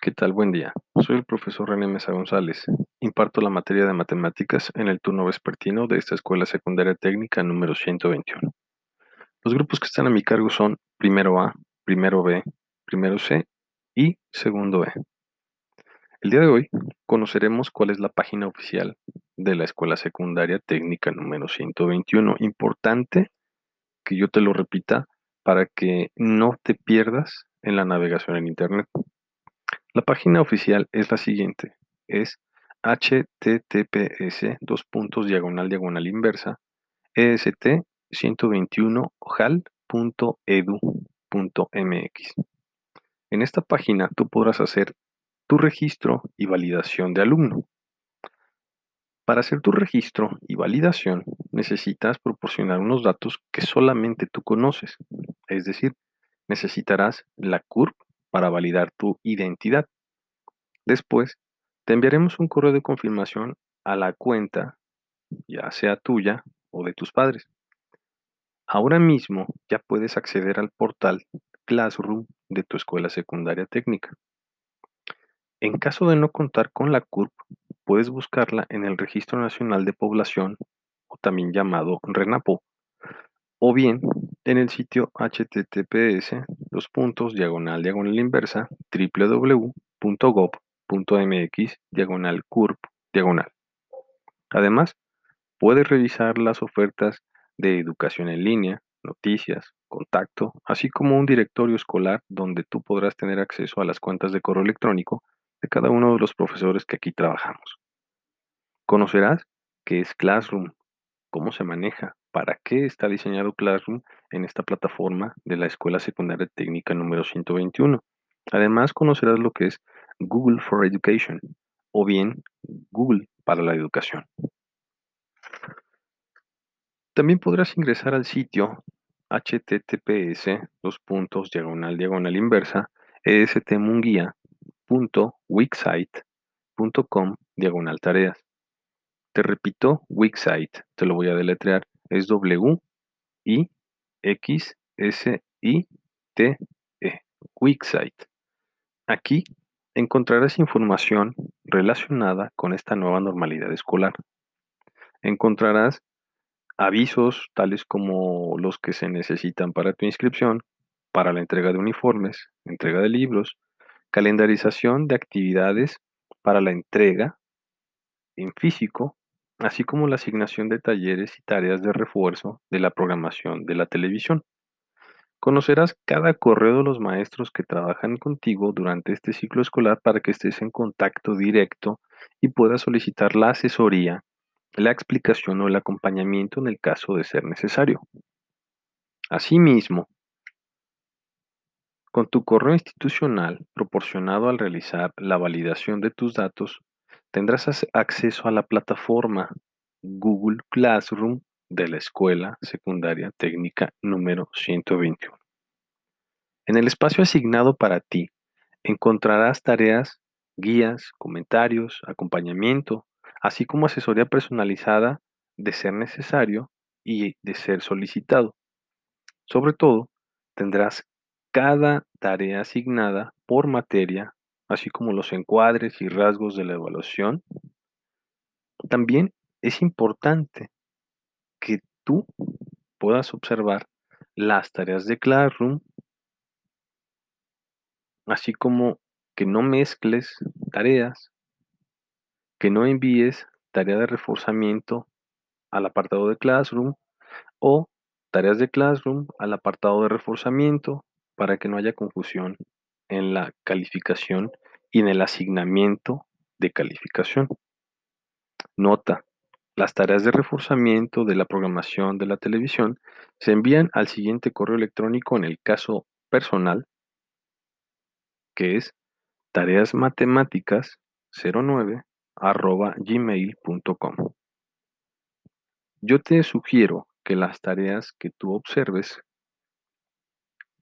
¿Qué tal? Buen día. Soy el profesor René Mesa González. Imparto la materia de matemáticas en el turno vespertino de esta escuela secundaria técnica número 121. Los grupos que están a mi cargo son primero A, primero B, primero C y segundo E. El día de hoy conoceremos cuál es la página oficial de la escuela secundaria técnica número 121. Importante que yo te lo repita para que no te pierdas en la navegación en Internet. La página oficial es la siguiente, es https dos puntos diagonal diagonal inversa est 121 hal.edu.mx. En esta página tú podrás hacer tu registro y validación de alumno. Para hacer tu registro y validación necesitas proporcionar unos datos que solamente tú conoces, es decir, necesitarás la CURP para validar tu identidad. Después, te enviaremos un correo de confirmación a la cuenta, ya sea tuya o de tus padres. Ahora mismo ya puedes acceder al portal Classroom de tu escuela secundaria técnica. En caso de no contar con la CURP, puedes buscarla en el Registro Nacional de Población, o también llamado RENAPO, o bien en el sitio https puntos diagonal diagonal inversa www.gov.mx diagonal curp diagonal. Además, puedes revisar las ofertas de educación en línea, noticias, contacto, así como un directorio escolar donde tú podrás tener acceso a las cuentas de correo electrónico de cada uno de los profesores que aquí trabajamos. Conocerás qué es Classroom, cómo se maneja, para qué está diseñado Classroom en esta plataforma de la Escuela Secundaria Técnica número 121. Además, conocerás lo que es Google for Education o bien Google para la educación. También podrás ingresar al sitio https dos puntos diagonal diagonal inversa estmunguia.wixsite.com diagonal tareas. Te repito, Wixsite, te lo voy a deletrear, es W I X S I T E, Wixsite. Aquí encontrarás información relacionada con esta nueva normalidad escolar. Encontrarás avisos tales como los que se necesitan para tu inscripción, para la entrega de uniformes, entrega de libros, calendarización de actividades para la entrega en físico, así como la asignación de talleres y tareas de refuerzo de la programación de la televisión. Conocerás cada correo de los maestros que trabajan contigo durante este ciclo escolar para que estés en contacto directo y puedas solicitar la asesoría, la explicación o el acompañamiento en el caso de ser necesario. Asimismo, con tu correo institucional proporcionado al realizar la validación de tus datos, tendrás acceso a la plataforma Google Classroom de la Escuela Secundaria Técnica número 121. En el espacio asignado para ti encontrarás tareas, guías, comentarios, acompañamiento, así como asesoría personalizada de ser necesario y de ser solicitado. Sobre todo, tendrás cada tarea asignada por materia, así como los encuadres y rasgos de la evaluación. También es importante que tú puedas observar las tareas de Classroom, así como que no mezcles tareas, que no envíes tarea de reforzamiento al apartado de Classroom o tareas de Classroom al apartado de reforzamiento para que no haya confusión en la calificación y en el asignamiento de calificación. Nota, las tareas de reforzamiento de la programación de la televisión se envían al siguiente correo electrónico en el caso personal, que es tareasmatemáticas09 gmail.com. Yo te sugiero que las tareas que tú observes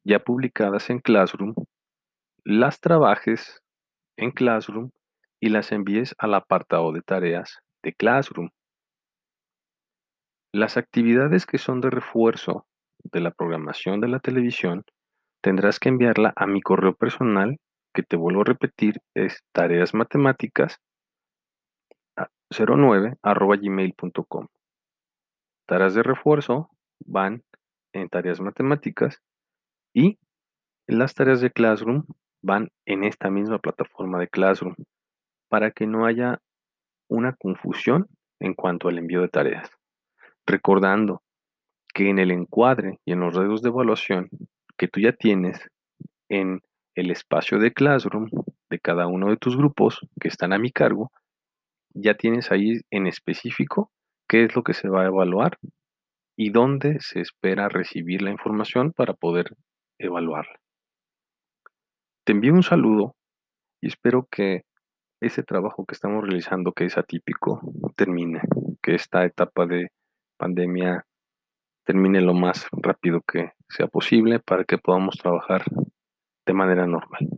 ya publicadas en Classroom, las trabajes en Classroom y las envíes al apartado de tareas de Classroom. Las actividades que son de refuerzo de la programación de la televisión tendrás que enviarla a mi correo personal que te vuelvo a repetir es tareas matemáticas 09 gmail.com. Tareas de refuerzo van en tareas matemáticas y las tareas de Classroom van en esta misma plataforma de Classroom para que no haya una confusión en cuanto al envío de tareas. Recordando que en el encuadre y en los redes de evaluación que tú ya tienes en el espacio de Classroom de cada uno de tus grupos que están a mi cargo, ya tienes ahí en específico qué es lo que se va a evaluar y dónde se espera recibir la información para poder evaluarla. Te envío un saludo y espero que ese trabajo que estamos realizando, que es atípico, termine, que esta etapa de pandemia termine lo más rápido que sea posible para que podamos trabajar de manera normal.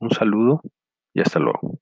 Un saludo y hasta luego.